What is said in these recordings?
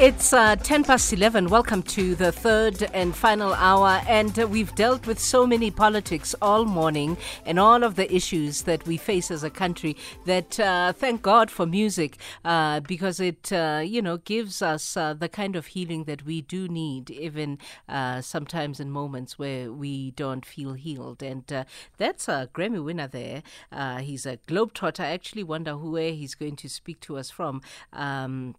It's uh, 10 past 11. Welcome to the third and final hour. And uh, we've dealt with so many politics all morning and all of the issues that we face as a country that uh, thank God for music uh, because it, uh, you know, gives us uh, the kind of healing that we do need, even sometimes in moments where we don't feel healed. And that's a Grammy winner there. he's a globetrotter. I actually wonder where he's going to speak to us from. Um,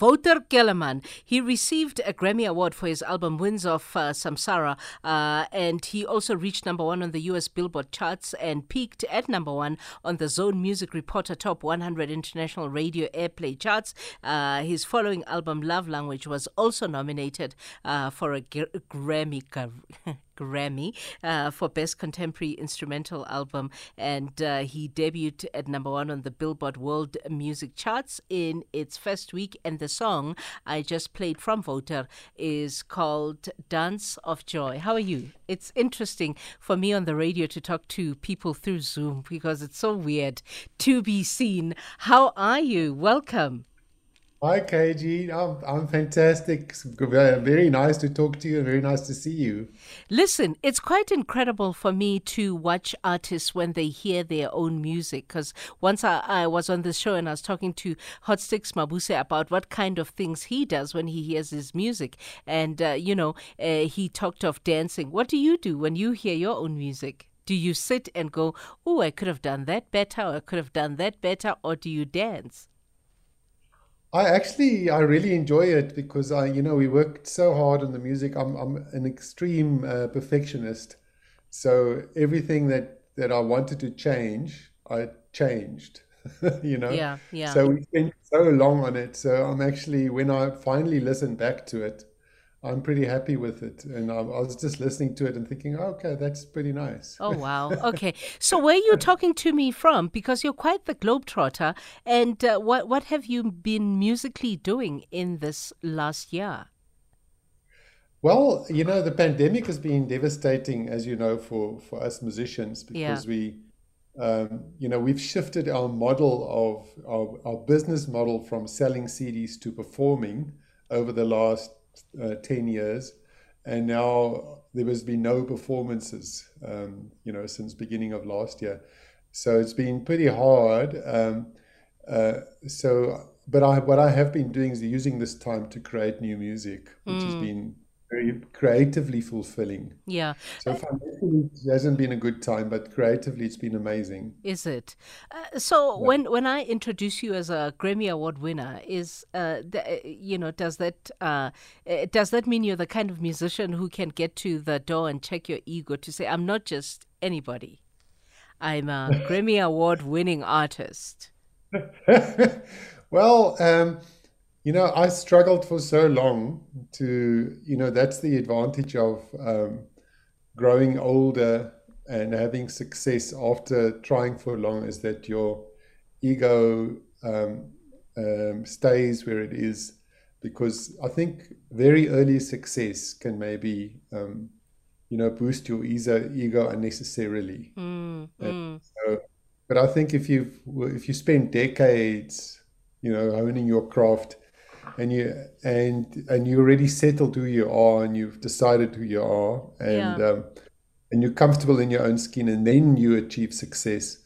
Wouter Kellerman. He received a Grammy Award for his album Winds of uh, Samsara, uh, and he also reached number one on the US Billboard charts and peaked at number one on the Zone Music Reporter Top 100 International Radio Airplay charts. Uh, his following album, Love Language, was also nominated uh, for a Grammy. Grammy uh, for Best Contemporary Instrumental Album, and uh, he debuted at number one on the Billboard World Music Charts in its first week. And the song I just played from Wouter is called Dance of Joy. How are you? It's interesting for me on the radio to talk to people through Zoom because it's so weird to be seen. How are you? Welcome. Hi, KG. I'm, I'm fantastic. Very nice to talk to you and very nice to see you. Listen, it's quite incredible for me to watch artists when they hear their own music. Because once I, I, was on the show and I was talking to Hotstix Mabuse about what kind of things he does when he hears his music. And, uh, you know, uh, he talked of dancing. What do you do when you hear your own music? Do you sit and go, oh, I could have done that better, or I could have done that better, or do you dance? I actually I really enjoy it because I you know we worked so hard on the music. I'm I'm an extreme uh, perfectionist, so everything that that I wanted to change, I changed. you know. Yeah, yeah. So we spent so long on it. So I'm actually when I finally listen back to it, I'm pretty happy with it. And I, I, was just listening to it and thinking, okay, that's pretty nice. Oh, wow. Okay. so where are you talking to me from? Because you're quite the globetrotter. And uh, what, what have you been musically doing in this last year? Well, you know, the pandemic has been devastating, as you know, for, for us musicians because yeah. we, um, you know, we've shifted our model of, of our business model from selling CDs to performing over the last uh, 10 years and now there has been no performances um, you know since beginning of last year so it's been pretty hard um, uh, so but I, what I have been doing is using this time to create new music which mm. has been very creatively fulfilling. Yeah. So financially, it hasn't been a good time, but creatively, it's been amazing. Is it? Uh, so yeah. when when I introduce you as a Grammy Award winner, is uh, the, uh, you know does that uh, uh, does that mean you're the kind of musician who can get to the door and check your ego to say I'm not just anybody, I'm a Grammy Award winning artist. well. Um, you know, I struggled for so long to, you know, that's the advantage of um, growing older and having success after trying for long is that your ego um, um, stays where it is. Because I think very early success can maybe, um, you know, boost your ego unnecessarily. Mm, mm. So, but I think if you if you spend decades, you know, honing your craft, and you and and you already settled who you are and you've decided who you are and yeah. um, and you're comfortable in your own skin and then you achieve success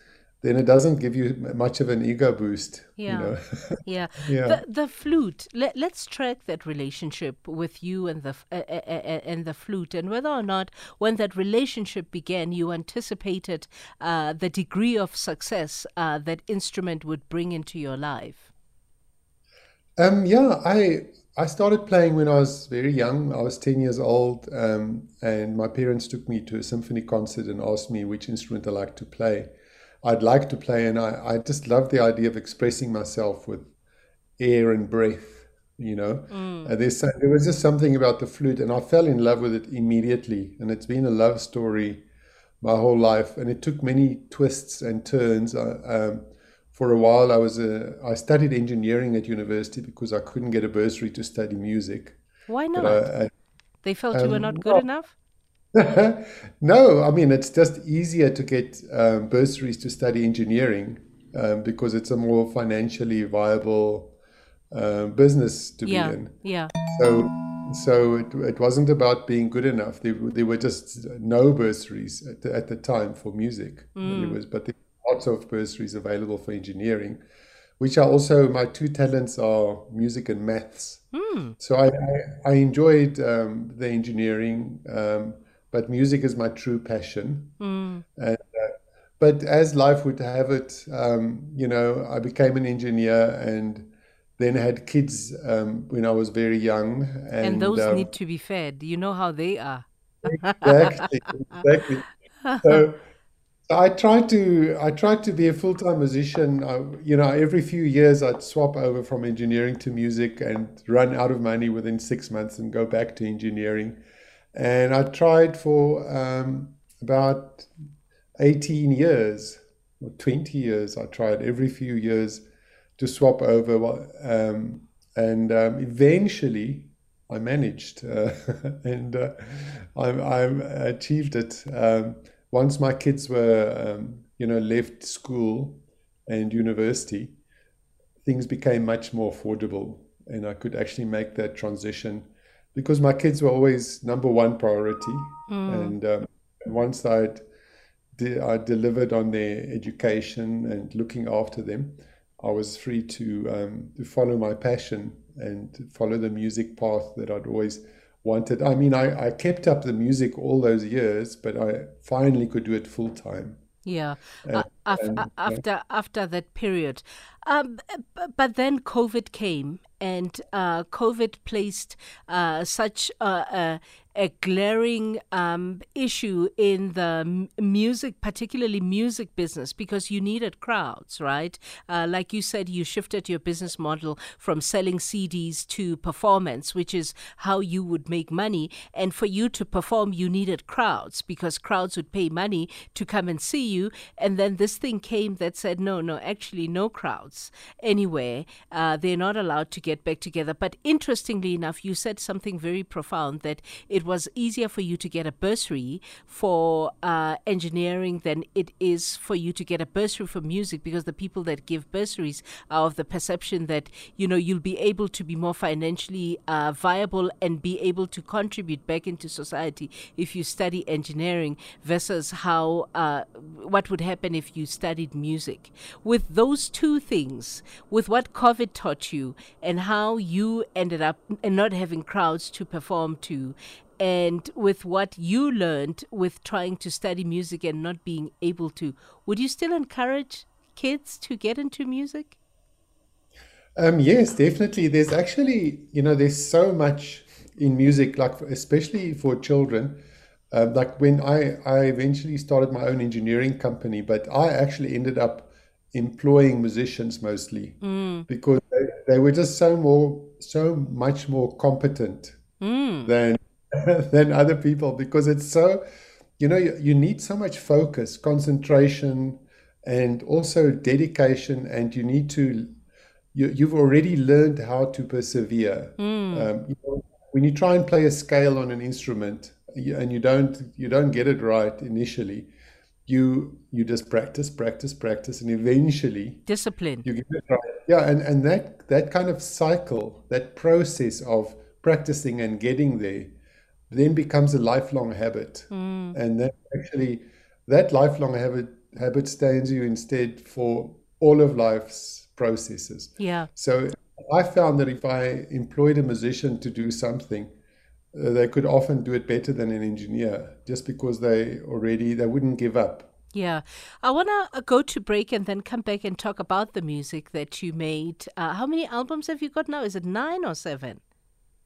then it doesn't give you much of an ego boost yeah you know? yeah. yeah the, the flute let, let's track that relationship with you and the uh, uh, uh, and the flute and whether or not when that relationship began you anticipated uh, the degree of success uh, that instrument would bring into your life um, yeah, I I started playing when I was very young. I was ten years old, um, and my parents took me to a symphony concert and asked me which instrument I like to play. I'd like to play, and I, I just loved the idea of expressing myself with air and breath. You know, mm. uh, there's there was just something about the flute, and I fell in love with it immediately. And it's been a love story my whole life, and it took many twists and turns. Uh, um, for a while I was a, I studied engineering at university because I couldn't get a bursary to study music. Why not? I, I, they felt um, you were not good well, enough. no, I mean it's just easier to get um, bursaries to study engineering um, because it's a more financially viable uh, business to yeah. be in. Yeah. So, so it, it wasn't about being good enough. There, there were just no bursaries at the, at the time for music. Mm. There was, but there lots of bursaries available for engineering, which are also my two talents are music and maths. Mm. So I, I, I enjoyed um, the engineering, um, but music is my true passion. Mm. And, uh, but as life would have it, um, you know, I became an engineer and then had kids um, when I was very young. And, And those um, need to be fed. You know how they are. exactly, exactly. So I tried to I tried to be a full time musician. I, you know, every few years I'd swap over from engineering to music and run out of money within six months and go back to engineering. And I tried for um, about eighteen years or twenty years. I tried every few years to swap over, um, and um, eventually I managed, uh, and uh, I, I achieved it. Once my kids were, um, you know, left school and university, things became much more affordable, and I could actually make that transition because my kids were always number one priority. And um, once I'd de- I delivered on their education and looking after them, I was free to um, to follow my passion and follow the music path that I'd always wanted. I mean, I, I kept up the music all those years, but I finally could do it full time. Yeah, Uh, af- and, uh, after after that period, um, but then COVID came, and uh, COVID placed uh, such a, a, glaring um, issue in the music, particularly music business, because you needed crowds, right? Uh, like you said, you shifted your business model from selling CDs to performance, which is how you would make money. And for you to perform, you needed crowds because crowds would pay money to come and see you. And then this thing came that said, no, no, actually, no crowds anywhere. Uh, they're not allowed to get back together. But interestingly enough, you said something very profound that it was easier for you to get a bursary for uh, engineering than it is for you to get a bursary for music because the people that give bursaries are of the perception that, you know, you'll be able to be more financially uh, viable and be able to contribute back into society if you study engineering versus how uh, what would happen if you studied music. With those two things, with what COVID taught you and how you ended up not having crowds to perform to, and with what you learned with trying to study music and not being able to, would you still encourage kids to get into music? Um, yes, definitely. There's actually, you know, there's so much in music, like especially for children. Um, like when I, I eventually started my own engineering company, but I actually ended up employing musicians mostly because they, they were just so more, so much more competent than than other people because it's so, you know, you, you need so much focus, concentration, and also dedication, and you need to you, you've already learned how to persevere. Um, you know, when you try and play a scale on an instrument and you don't you don't get it right initially, you you just practice, practice, practice, and eventually Discipline. you get it right. Yeah, and, and that that kind of cycle, that process of practicing and getting there, then becomes a lifelong habit, and that actually that lifelong habit habit stands you instead for all of life's processes. Yeah. So I found that if I employed a musician to do something, uh, they could often do it better than an engineer, just because they already they wouldn't give up. Yeah. I want to go to break and then come back and talk about the music that you made. Uh, how many albums have you got now? Is it nine or seven?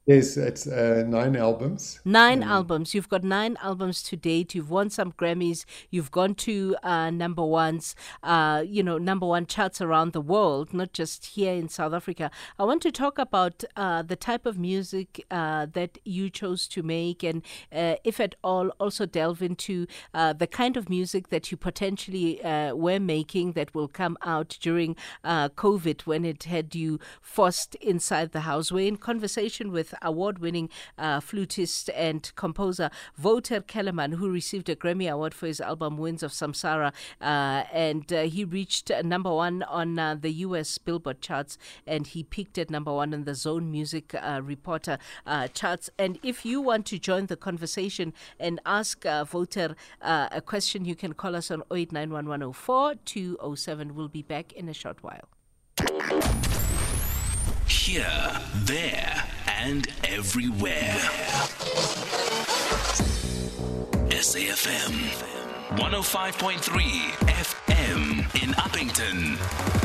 Yes, it's uh, nine albums. Nine albums. You've got nine albums to date. You've won some Grammys. You've gone to uh, number ones, uh, you know, number one charts around the world, not just here in South Africa. I want to talk about uh, the type of music uh, that you chose to make, and uh, if at all, also delve into uh, the kind of music that you potentially uh, were making that will come out during uh, COVID when it had you forced inside the house. We're in conversation with award winning uh, flutist and composer Wouter Kellerman, who received a Grammy Award for his album Winds of Samsara. Uh, and uh, he reached number one on uh, the US Billboard charts and he peaked at number one on the Zone Music uh, Reporter charts. And if you want to join the conversation and ask uh, Wouter a question, you can call us on 089110 207. We'll be back in a short while. Here, there, and everywhere. SAFM 105.3 FM in Upington.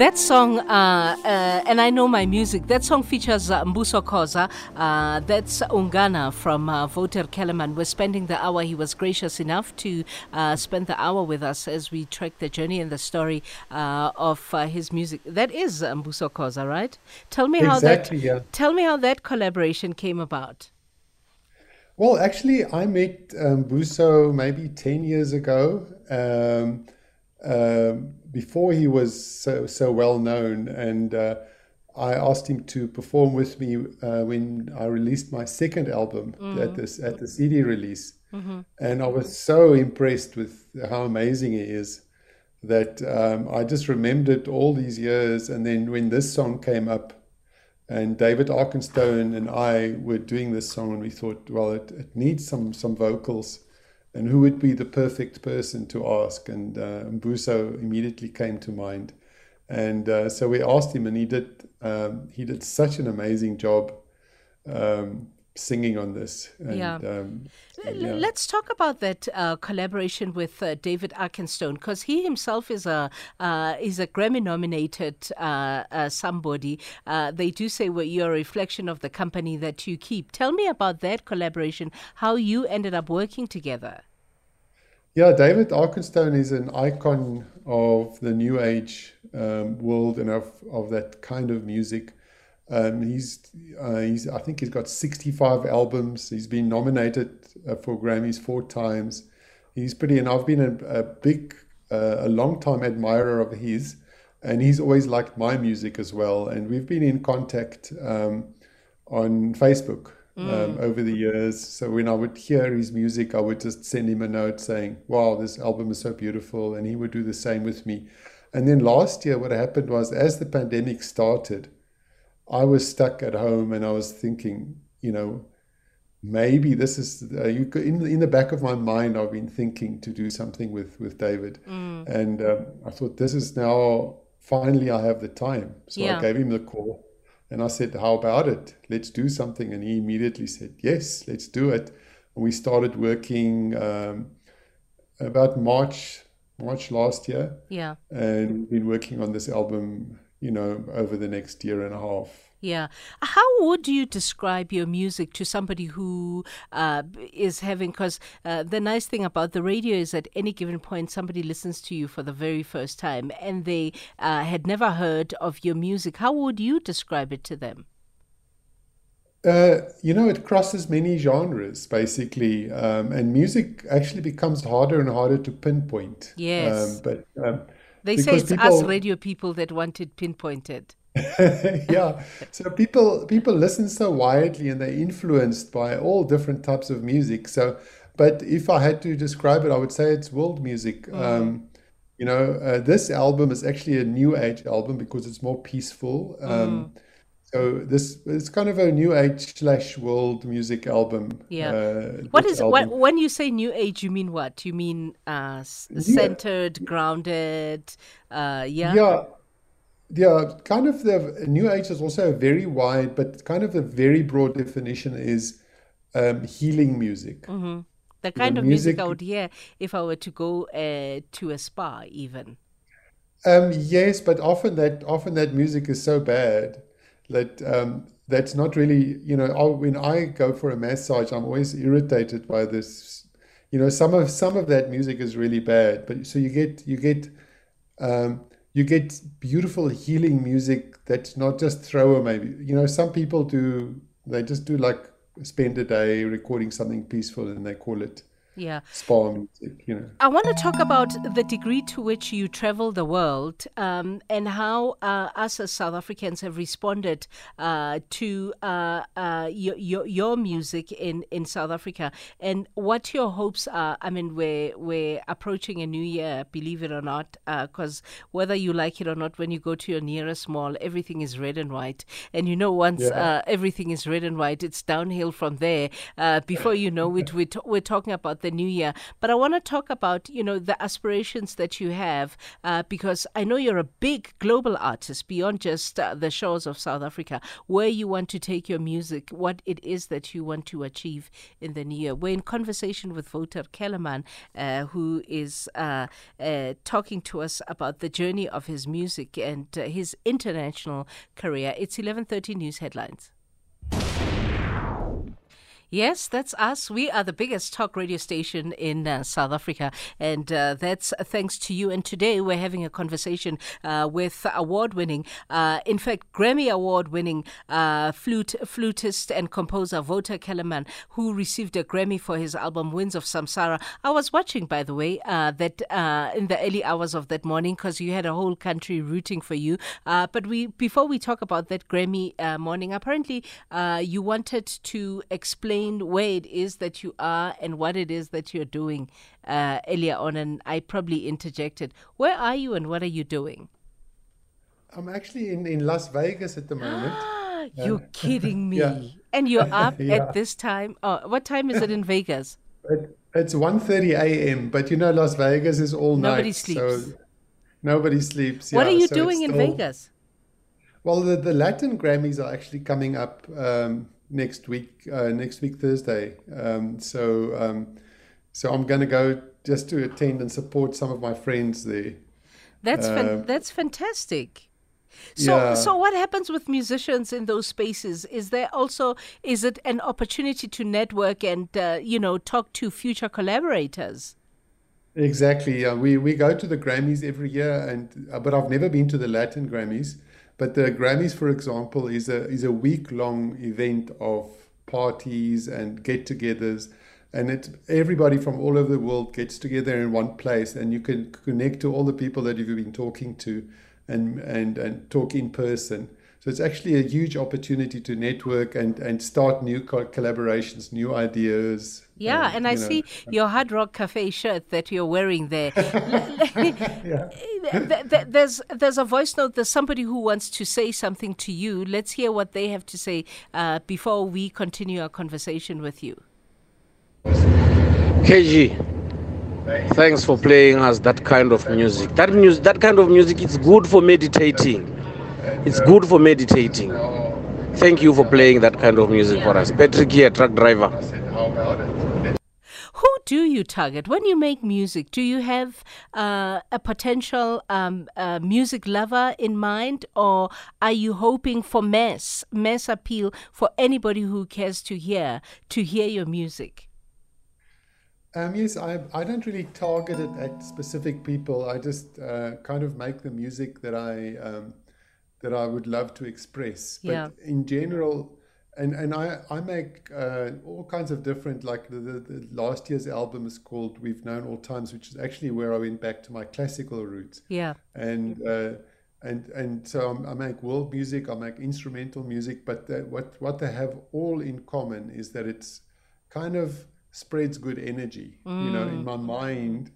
That song, uh, uh, and I know my music, that song features uh, Mbuso Khoza. Uh, that's Ungana from uh, Wouter Kellerman. We're spending the hour. He was gracious enough to uh, spend the hour with us as we track the journey and the story uh, of uh, his music. That is Mbuso Khoza, right? Tell me how Exactly, that. yeah. Tell me how that collaboration came about. Well, actually, I met um, Buso maybe 10 years ago, um, um, before he was so, so well known. And uh, I asked him to perform with me uh, when I released my second album at, this, at the CD release. And I was so impressed with how amazing he is that um, I just remembered all these years. And then when this song came up, and David Arkenstone and I were doing this song, and we thought, well, it, it needs some some vocals, and who would be the perfect person to ask? And uh, Mbuso immediately came to mind, and uh, so we asked him, and he did um, he did such an amazing job um, singing on this. And, Yeah. Um, yeah. Let's talk about that uh, collaboration with uh, David Arkenstone because he himself is a uh, is a Grammy nominated uh, uh, somebody. Uh, they do say well, you're a reflection of the company that you keep. Tell me about that collaboration. How you ended up working together. Yeah, David Arkenstone is an icon of the new age um, world and of, of that kind of music. Um, he's, uh, he's, I think he's got 65 albums. He's been nominated uh, for Grammys four times. He's pretty, and I've been a, a big, uh, a long time admirer of his, and he's always liked my music as well. And we've been in contact um, on Facebook um, over the years. So when I would hear his music, I would just send him a note saying, "Wow, this album is so beautiful," and he would do the same with me. And then last year, what happened was, as the pandemic started, I was stuck at home, and I was thinking, you know, maybe this is uh, you could, in the, in the back of my mind. I've been thinking to do something with with David, and um, I thought this is now finally I have the time. So Yeah. I gave him the call. And I said, How about it? Let's do something. And he immediately said, Yes, let's do it. And we started working um, about March, March last year, Yeah. and we've been working on this album, you know, over the next year and a half. Yeah. How would you describe your music to somebody who uh, is having, because uh, the nice thing about the radio is at any given point, somebody listens to you for the very first time and they uh, had never heard of your music. How would you describe it to them? Uh, you know, it crosses many genres basically, um, and music actually becomes harder and harder to pinpoint. Yes. Um, but um, They say it's us radio people that want it pinpointed. yeah. So people people listen so widely and they're influenced by all different types of music. So but if i had to describe it i would say it's world music. Um you know uh, this album is actually a new age album because it's more peaceful. Um so this it's kind of a new age slash world music album Yeah. uh, What is when, you say new age? You mean what? You mean uh, centered, grounded? Uh, yeah. Yeah, yeah, kind of the new age is also a very wide, but kind of a very broad definition is um, healing music. The kind of music I would hear if I were to go uh, to a spa, even. Um, yes, but often that often that music is so bad that um, that's not really you know I, when I go for a massage, I'm always irritated by this. You know, some of some of that music is really bad, but so you get you get um, you get beautiful healing music that's not just thrower. Maybe you know some people do they just do like spend a day recording something peaceful and they call it Yeah. spa music. You know. I want to talk about the degree to which you travel the world um, and how uh, us as South Africans have responded uh, to uh, uh, your, your your music in, in South Africa and what your hopes are. I mean, we're we're approaching a new year, believe it or not, because whether you like it or not, when you go to your nearest mall, everything is red and white, and you know once Yeah. uh, everything is red and white, it's downhill from there. Uh, before you know it, we're, t- we're talking about the the new year. But I want to talk about, you know, the aspirations that you have, uh, because I know you're a big global artist beyond just uh, the shores of South Africa, where you want to take your music, what it is that you want to achieve in the new year. We're in conversation with Wouter Kellerman, uh, who is uh, uh, talking to us about the journey of his music and uh, his international career. It's 11:30 news headlines. Yes, that's us. We are the biggest talk radio station in uh, South Africa, and uh, that's thanks to you. And today we're having a conversation uh, with award-winning, uh, in fact, Grammy award-winning uh, flute flutist and composer Wouter Kellerman, who received a Grammy for his album "Winds of Samsara." I was watching, by the way, uh, that in the early hours of that morning because you had a whole country rooting for you. but we, before we talk about that Grammy morning, apparently you wanted to explain explain where it is that you are and what it is that you're doing uh, earlier on, and I probably interjected. Where are you and what are you doing? I'm actually in, in Las Vegas at the moment. you're uh, kidding me. Yeah. And you're up yeah. at this time. Oh, what time is it in Vegas? It, it's 1.30 a.m., but you know Las Vegas is all nobody night. Sleeps. So nobody sleeps. What yeah, are you so doing in still, Vegas? Well, the, the Latin Grammys are actually coming up um, next week, uh, next week Thursday. Um, so, um, so I'm going to go just to attend and support some of my friends there. That's fan- uh, that's fantastic. So, yeah. so what happens with musicians in those spaces? Is there also is it an opportunity to network and uh, you know talk to future collaborators? Exactly. Yeah, we we go to the Grammys every year, and uh, but I've never been to the Latin Grammys. But the Grammys, for example, is a is a week long event of parties and get-togethers, and it everybody from all over the world gets together in one place, and you can connect to all the people that you've been talking to, and and and talk in person. So it's actually a huge opportunity to network and, and start new collaborations, new ideas. Yeah, and, and I know. see your Hard Rock Cafe shirt that you're wearing there. yeah. There's there's a voice note. There's somebody who wants to say something to you. Let's hear what they have to say uh, before we continue our conversation with you. KG, thanks for playing us that kind of music. That music, that kind of music, is good for meditating it's good for meditating. Thank you for playing that kind of music for us. Patrick here, truck driver. Who do you target when you make music? Do you have uh, a potential um, uh, music lover in mind, or are you hoping for mass mass appeal for anybody who cares to hear to hear your music? Um, yes, I, I don't really target it at specific people. I just uh, kind of make the music that I um, that I would love to express. But yeah. in general, and, and I, I make uh, all kinds of different, like the, the, the, last year's album is called We've Known All Times, which is actually where I went back to my classical roots. Yeah. And, uh, and, and so I'm, make world music, I make instrumental music, but what, what they have all in common is that it's kind of spreads good energy. Mm. You know, in my mind,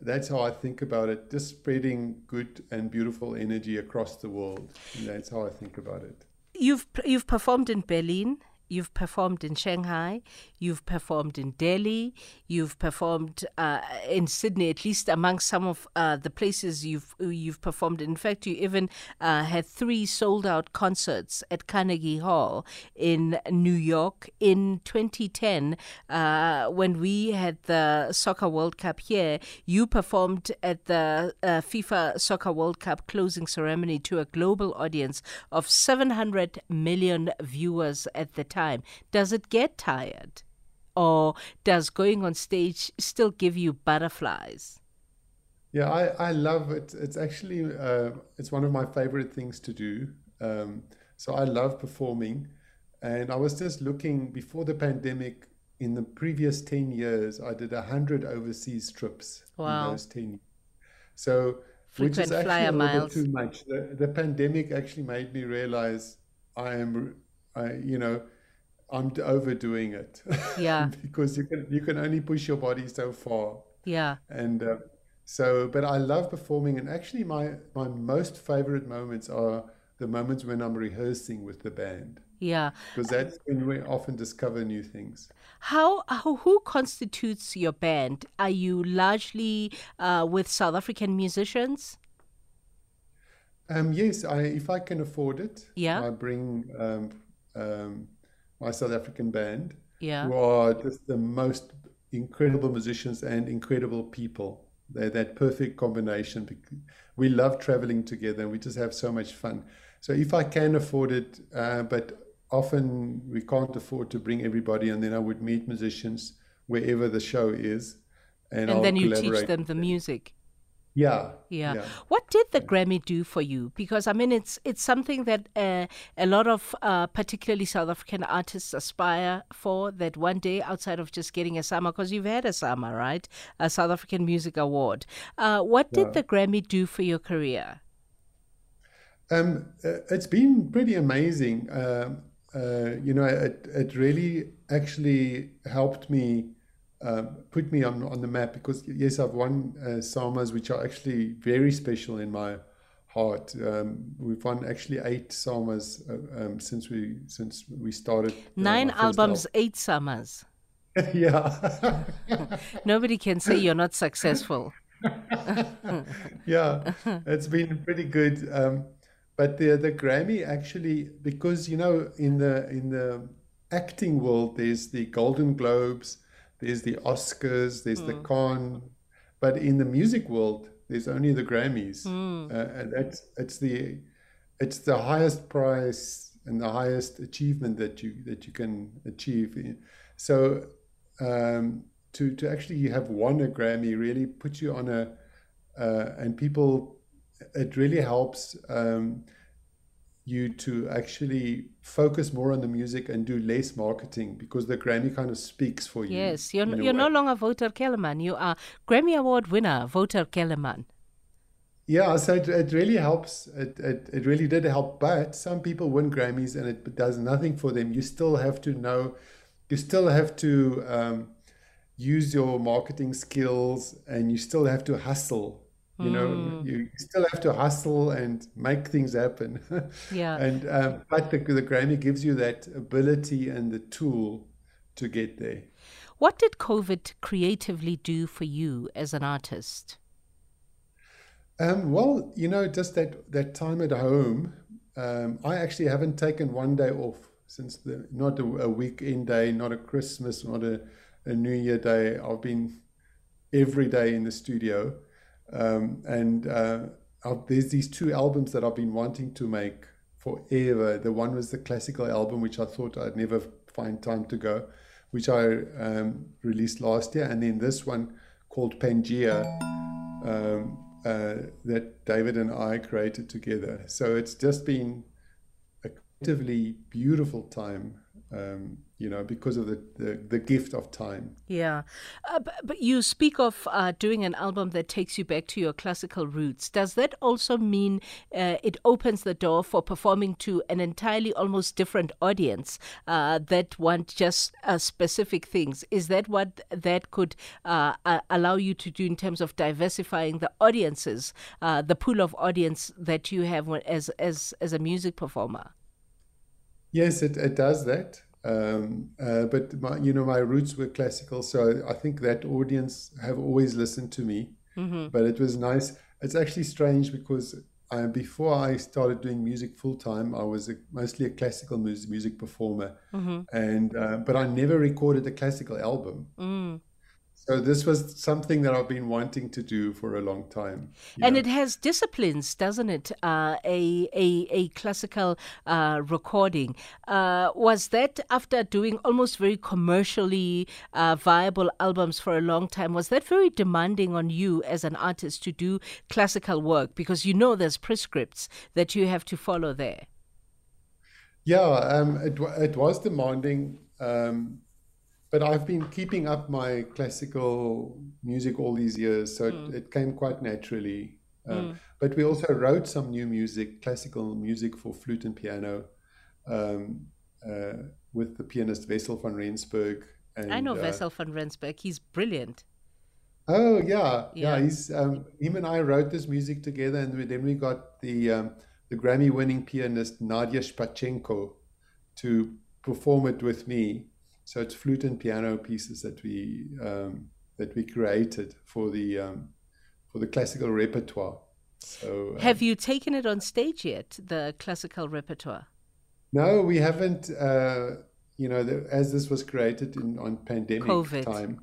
that's how I think about it. Just spreading good and beautiful energy across the world. And that's how I think about it. You've you've performed in Berlin. You've performed in Shanghai, you've performed in Delhi, you've performed uh, in Sydney, at least among some of uh, the places you've you've performed. In fact, you even uh, had three sold out concerts at Carnegie Hall in New York in 2010 uh, when we had the Soccer World Cup here. You performed at the uh, FIFA Soccer World Cup closing ceremony to a global audience of 700 million viewers at the time. Does it get tired? Or does going on stage still give you butterflies? Yeah, I, I love it. It's actually uh, it's one of my favorite things to do. Um, so I love performing, and I was just looking before the pandemic. In the previous ten years, I did hundred overseas trips wow. in those ten. Years. So Frequent which is actually a little miles. bit too much. The, the pandemic actually made me realize I am, I, you know, I'm overdoing it. Yeah. because you can you can only push your body so far. Yeah. And uh, so, but I love performing, and actually, my my most favorite moments are the moments when I'm rehearsing with the band. Yeah. Because that's when we often discover new things. How, how who constitutes your band? Are you largely uh, with South African musicians? Um, yes, I, if I can afford it, Yeah. I bring um, um, my South African band, Yeah. who are just the most incredible musicians and incredible people. They're that perfect combination. We love traveling together and we just have so much fun. So if I can afford it, uh, but often we can't afford to bring everybody, and then I would meet musicians wherever the show is, and, And then you teach them the music. Yeah, Yeah. What did the Grammy do for you? Because I mean, it's it's something that uh, a lot of uh, particularly South African artists aspire for. That one day, outside of just getting a SAMA, because you've had a SAMA, right? A South African Music Award. Uh, what did the Grammy do for your career? Um, uh, it's been pretty amazing. Um, uh, you know, it, it really actually helped me um, put me on, on the map because, yes, I've won uh, SAMAs, which are actually very special in my heart. Um, we've won actually eight SAMAs uh, um, since we since we started. uh, Nine albums, eight SAMAs. album. yeah. Nobody can say you're not successful. yeah, it's been pretty good. Um, but the the Grammy actually, because you know, in the in the acting world, there's the Golden Globes, there's the Oscars, there's the Cannes, but in the music world, there's only the Grammys, uh, and that's it's the it's the highest prize and the highest achievement that you that you can achieve. So um, to to actually have won a Grammy really puts you on a uh, and people it really helps um, you to actually focus more on the music and do less marketing because the Grammy kind of speaks for you. Yes, you're, you're no longer Wouter Kellerman. You are Grammy Award winner, Wouter Kellerman. Yeah, so it, it really helps. It, it, it really did help. But some people win Grammys and it does nothing for them. You still have to know, you still have to um, use your marketing skills and you still have to hustle. You know, you still have to hustle and make things happen. Yeah. and um, but the, the Grammy gives you that ability and the tool to get there. What did COVID creatively do for you as an artist? Um, well, you know, just that that time at home, um, I actually haven't taken one day off since the not a, a weekend day, not a Christmas, not a, a New Year day. I've been every day in the studio, um, and uh, there's these two albums that I've been wanting to make forever. The one was the classical album, which I thought I'd never find time to go, which I um, released last year, and then this one called Pangea um, uh, that David and I created together. So it's just been a creatively beautiful time, um, you know, because of the, the, the gift of time. Yeah. Uh, but, but you speak of uh, doing an album that takes you back to your classical roots. Does that also mean uh, it opens the door for performing to an entirely almost different audience uh, that want just uh, specific things? Is that what that could uh, uh, allow you to do in terms of diversifying the audiences, uh, the pool of audience that you have as, as, as a music performer? Yes, it, it does that. Um, uh, but my, you know, my roots were classical, so I think that audience have always listened to me. But it was nice. It's actually strange because uh, before I started doing music full time, I was a, mostly a classical music, music performer, and uh, but I never recorded a classical album. So this was something that I've been wanting to do for a long time. And know. it has disciplines, doesn't it? Uh, a, a a classical uh, recording. Uh, was that after doing almost very commercially uh, viable albums for a long time? Was that very demanding on you as an artist to do classical work because you know there's prescripts that you have to follow there? Yeah, um, it it was demanding, um, but I've been keeping up my classical music all these years, so it, it came quite naturally. Um, But we also wrote some new music, classical music for flute and piano, um, uh, with the pianist Wessel van Rensburg. And, I know uh, Wessel van Rensburg. He's brilliant. Oh yeah, yeah. Yeah. He's um, him and I wrote this music together, and we, then we got the um, the Grammy-winning pianist Nadia Shpachenko to perform it with me. So it's flute and piano pieces that we um, that we created for the um, for the classical repertoire. So, uh, have you taken it on stage yet? The classical repertoire? No, we haven't. Uh, you know, the, as this was created in on pandemic COVID. time.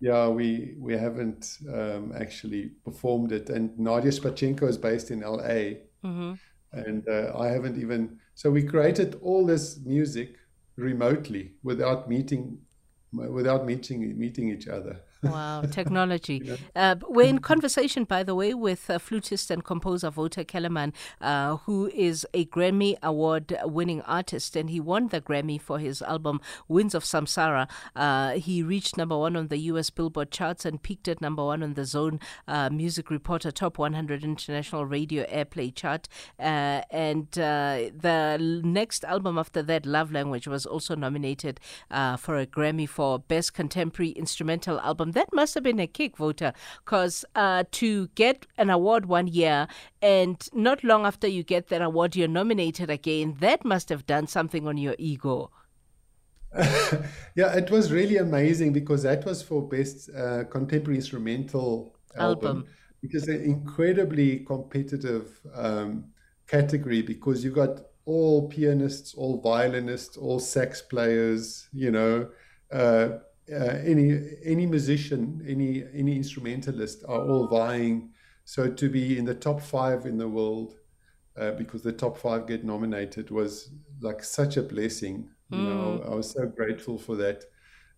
Yeah, we we haven't um, actually performed it, and Nadia Shpachenko is based in LA, mm-hmm. and uh, I haven't even. So we created all this music remotely without meeting, without meeting meeting each other. Wow, technology. uh, we're in conversation, by the way, with uh, flutist and composer Wouter Kellerman, uh, who is a Grammy Award winning artist, and he won the Grammy for his album Winds of Samsara. Uh, he reached number one on the US Billboard charts and peaked at number one on the Zone uh, Music Reporter Top 100 International Radio Airplay chart. Uh, and the next album after that, Love Language, was also nominated for a Grammy for Best Contemporary Instrumental Album that must have been a kick, Wouter, because uh, to get an award one year and not long after you get that award, you're nominated again, that must have done something on your ego. yeah, it was really amazing because that was for best uh, contemporary instrumental album. album. Which is an incredibly competitive um, category because you got all pianists, all violinists, all sax players, you know, uh, uh, any any musician, any any instrumentalist are all vying. So to be in the top five in the world, uh, because the top five get nominated, was like such a blessing. Mm. You know, hmm. I was so grateful for that.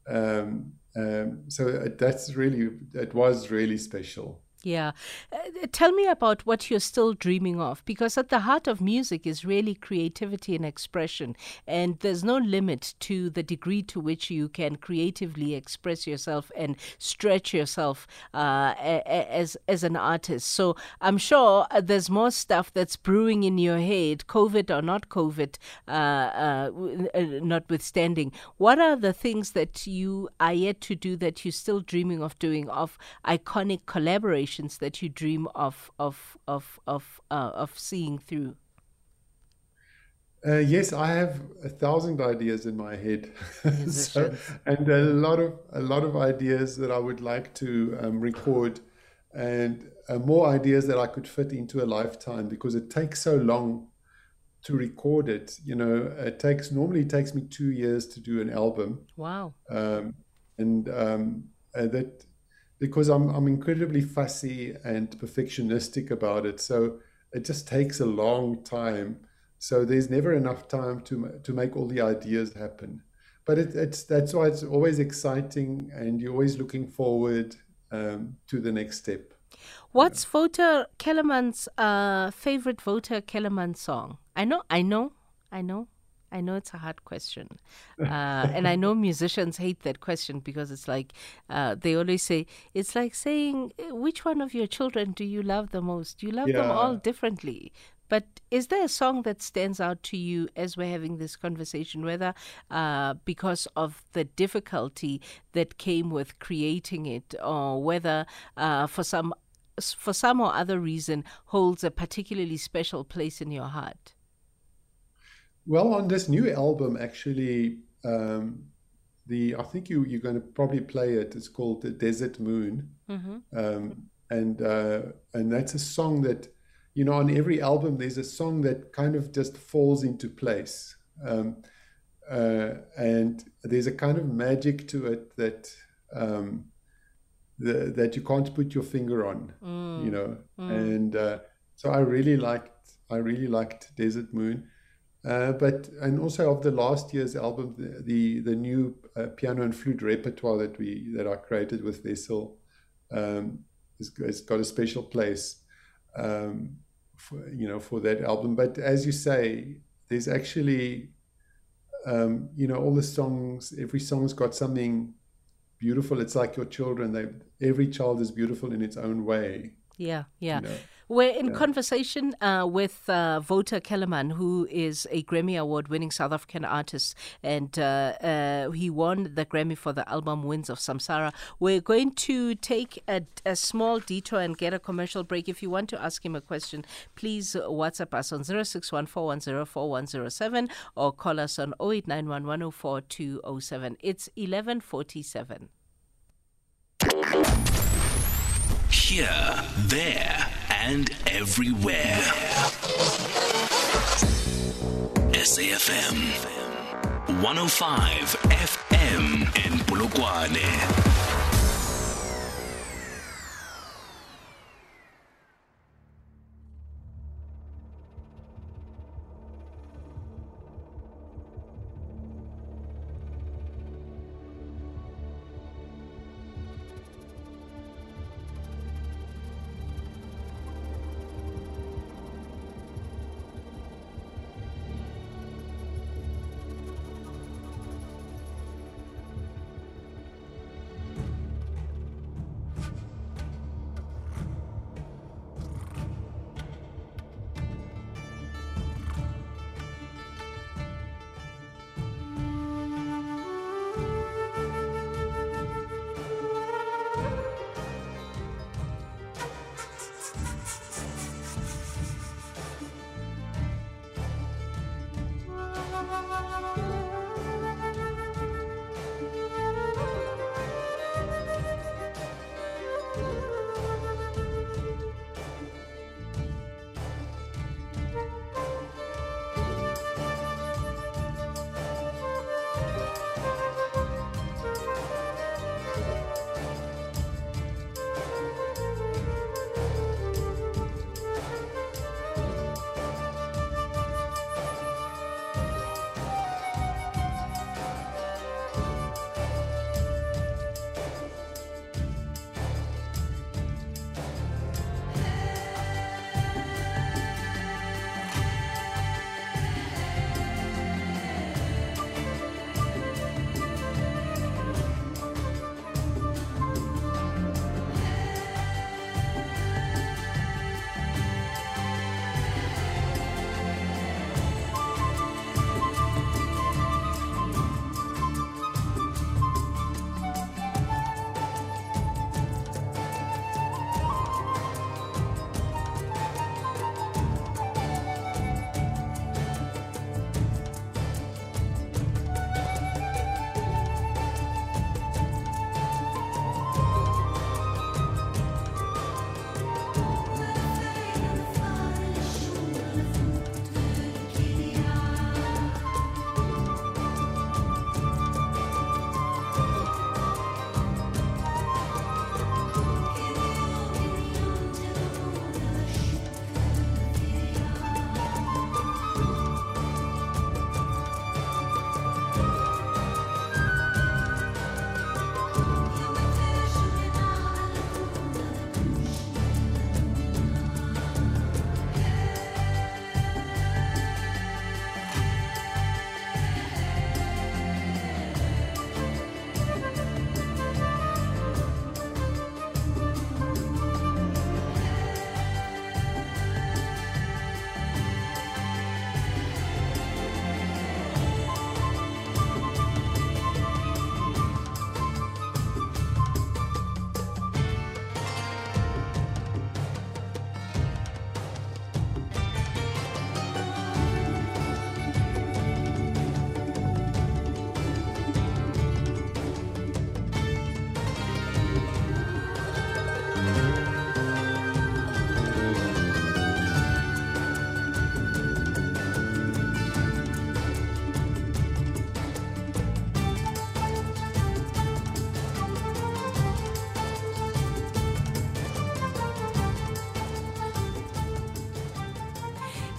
Um, um, so that's really it was really special. Yeah. Uh, tell me about what you're still dreaming of, because at the heart of music is really creativity and expression. And there's no limit to the degree to which you can creatively express yourself and stretch yourself uh, as, as an artist. So I'm sure uh, there's more stuff that's brewing in your head, COVID or not COVID, uh, uh, uh, notwithstanding. What are the things that you are yet to do that you're still dreaming of doing, of iconic collaboration? That you dream of of of of uh, of seeing through? Uh, yes, I have a thousand ideas in my head, so, and a lot of a lot of ideas that I would like to um, record, and uh, more ideas that I could fit into a lifetime because it takes so long to record it. You know, it takes normally it takes me two years to do an album. Wow. Um, and um, uh, that because I'm I'm incredibly fussy and perfectionistic about it. So it just takes a long time. So there's never enough time to to make all the ideas happen. But it, it's that's why it's always exciting, and you're always looking forward um, to the next step. What's yeah. Wouter Kellerman's uh, favorite Wouter Kellerman song? I know, I know, I know. I know it's a hard question. Uh, and I know musicians hate that question because it's like uh, they always say, it's like saying, which one of your children do you love the most? You love yeah. them all differently. But is there a song that stands out to you as we're having this conversation, whether uh, because of the difficulty that came with creating it, or whether uh, for some for some or other reason holds a particularly special place in your heart? Well, on this new album, actually, um, the I think you you're going to probably play it. It's called the Desert Moon, mm-hmm. um, and uh, and that's a song that you know on every album there's a song that kind of just falls into place, um, uh, and there's a kind of magic to it that. Um, the, that you can't put your finger on, mm. you know, mm. and uh, so I really liked I really liked Desert Moon. Uh, but and also of the last year's album, the the, the new uh, piano and flute repertoire that we that I created with Wessel, um, has, got a special place, um, for, you know, for that album. But as you say, there's actually, um, you know, all the songs. Every song's got something beautiful. It's like your children. They every child is beautiful in its own way. Yeah, yeah. You know? We're in conversation uh, with uh, Wouter Kellerman, who is a Grammy Award winning South African artist, and uh, uh, he won the Grammy for the album Winds of Samsara. We're going to take a, a small detour and get a commercial break. If you want to ask him a question, please WhatsApp us on 0614104107 or call us on 0891104207. It's 1147. Here, there, and everywhere. SAFM 105 FM in Polokwane.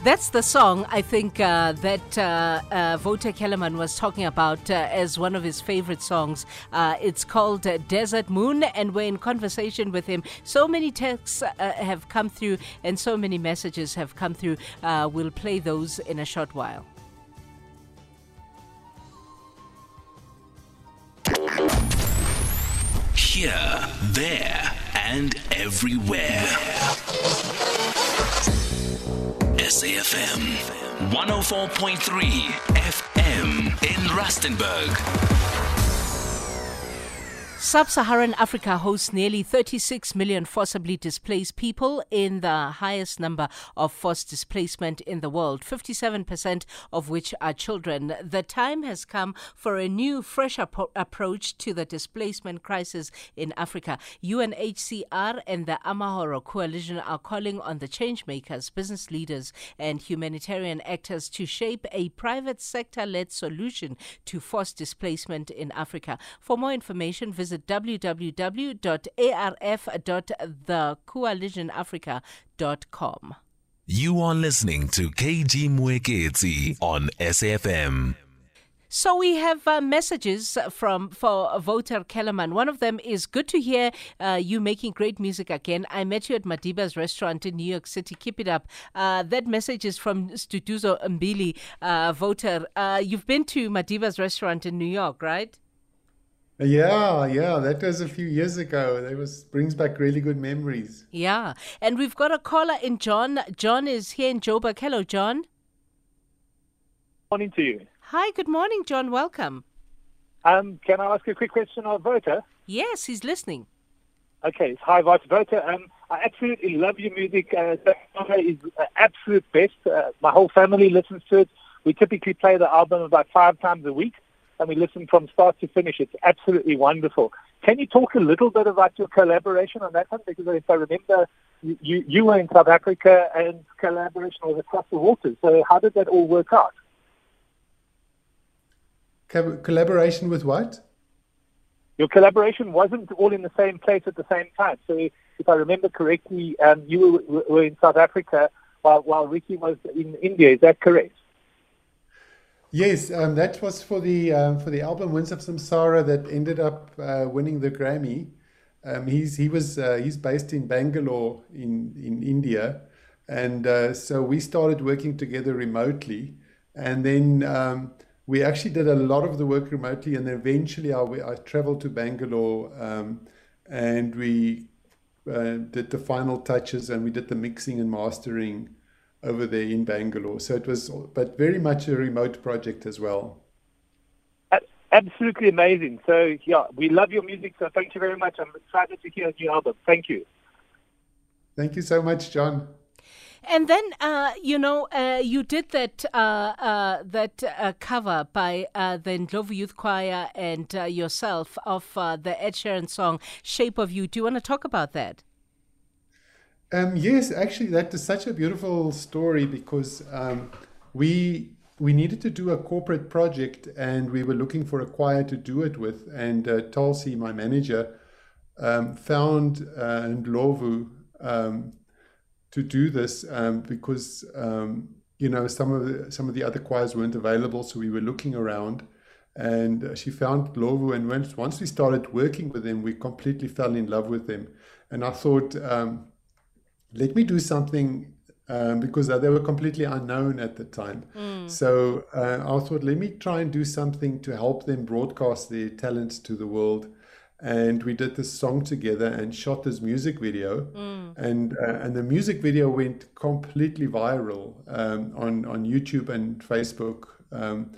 That's the song I think uh, that uh, uh, Wouter Kellerman was talking about uh, as one of his favorite songs. Uh, it's called Desert Moon, and we're in conversation with him. So many texts uh, have come through, and so many messages have come through. We'll play those in a short while. Here, there, and everywhere. SAFM 104.3 FM in Rustenburg. Sub Saharan Africa hosts nearly 36 million forcibly displaced people in the highest number of forced displacement in the world, 57% of which are children. The time has come for a new, fresh ap- approach to the displacement crisis in Africa. UNHCR and the Amahoro Coalition are calling on the changemakers, business leaders, and humanitarian actors to shape a private sector led solution to forced displacement in Africa. For more information, visit visit www.arf.thecoalitionafrica.com. You are listening to KG Mwekezi on SFM. So we have uh, messages from for Wouter Kellerman. One of them is good to hear uh, you making great music again. I met you at Madiba's restaurant in New York City. Keep it up. Uh, that message is from Studuzo Mbili, uh, Wouter. Uh, you've been to Madiba's restaurant in New York, right? Yeah, yeah, that was a few years ago. That was brings back really good memories. Yeah, and we've got a caller in John. John is here in Joburg. Hello, John. Morning to you. Hi, good morning, John. Welcome. Um, can I ask a quick question of Wouter? Yes, he's listening. Okay, hi, Vice Wouter. Um, I absolutely love your music. Uh, that is uh, absolute best. Uh, my whole family listens to it. We typically play the album about five times a week and we listen from start to finish. It's absolutely wonderful. Can you talk a little bit about your collaboration on that one? Because if I remember, you, you were in South Africa and collaboration was across the waters. So how did that all work out? collaboration with what? Your collaboration wasn't all in the same place at the same time. So if I remember correctly, um, you were, were in South Africa while, while Ricky was in India. Is that correct? Yes, um, that was for the um, for the album Winds of Samsara that ended up uh, winning the Grammy. Um, he's he was uh, he's based in Bangalore in in India, and uh, so we started working together remotely, and then um, we actually did a lot of the work remotely, and then eventually I, I traveled to Bangalore, um, and we uh, did the final touches, and we did the mixing and mastering over there in Bangalore. So it was, but very much a remote project as well. Absolutely amazing. So yeah, we love your music. So thank you very much. I'm excited to hear your album. Thank you. Thank you so much, John. And then, uh, you know, uh, you did that uh, uh that uh, cover by uh, the Ndlovu Youth Choir and yourself of the Ed Sheeran song "Shape of You." Do you want to talk about that? Um, yes, actually, that is such a beautiful story because um, we we needed to do a corporate project and we were looking for a choir to do it with. And uh, Tulsi, my manager, um, found uh, Ndlovu um, to do this um, because um, you know some of the, some of the other choirs weren't available, so we were looking around. And uh, she found Ndlovu, and once once we started working with them, we completely fell in love with them. And I thought um, let me do something um, because they were completely unknown at the time. Mm. So uh, I thought, let me try and do something to help them broadcast their talents to the world. And we did this song together and shot this music video, mm. and uh, and the music video went completely viral um, on on YouTube and Facebook, um,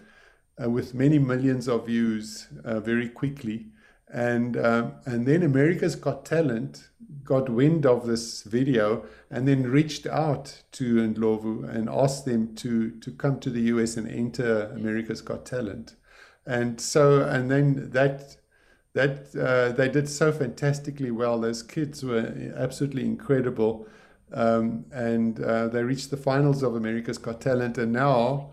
uh, with many millions of views uh, very quickly. And um, and then America's Got Talent got wind of this video and then reached out to Ndlovu and asked them to to come to the US and enter America's Got Talent. And so and then that that uh, they did so fantastically well. Those kids were absolutely incredible. Um, and uh, they reached the finals of America's Got Talent, and now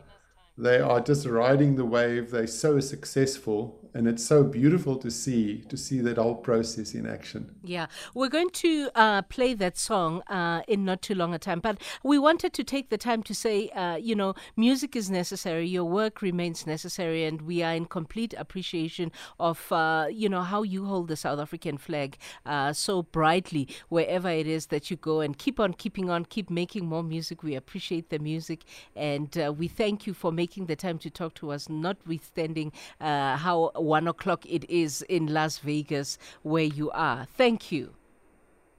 they are just riding the wave. They're so successful, and it's so beautiful to see to see that whole process in action. Yeah, we're going to uh, play that song uh, in not too long a time, but we wanted to take the time to say, uh, you know, music is necessary, your work remains necessary, and we are in complete appreciation of, uh, you know, how you hold the South African flag uh, so brightly wherever it is that you go, and keep on keeping on, keep making more music. We appreciate the music, and uh, we thank you for making the time to talk to us, notwithstanding how one o'clock it is in Las Vegas where you are. Thank you.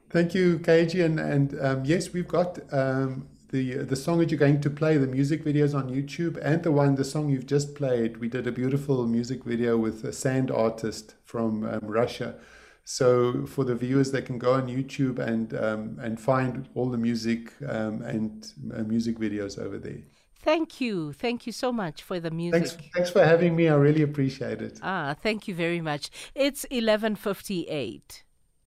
Thank you, KG. And, and um, yes, we've got um, the the song that you're going to play, the music videos on YouTube, and the one, the song you've just played. We did a beautiful music video with a sand artist from um, Russia. So for the viewers, they can go on YouTube and um, and find all the music um, and uh, music videos over there. Thank you. Thank you so much for the music. Thanks, thanks for having me. I really appreciate it. Ah, thank you very much. It's 11:58.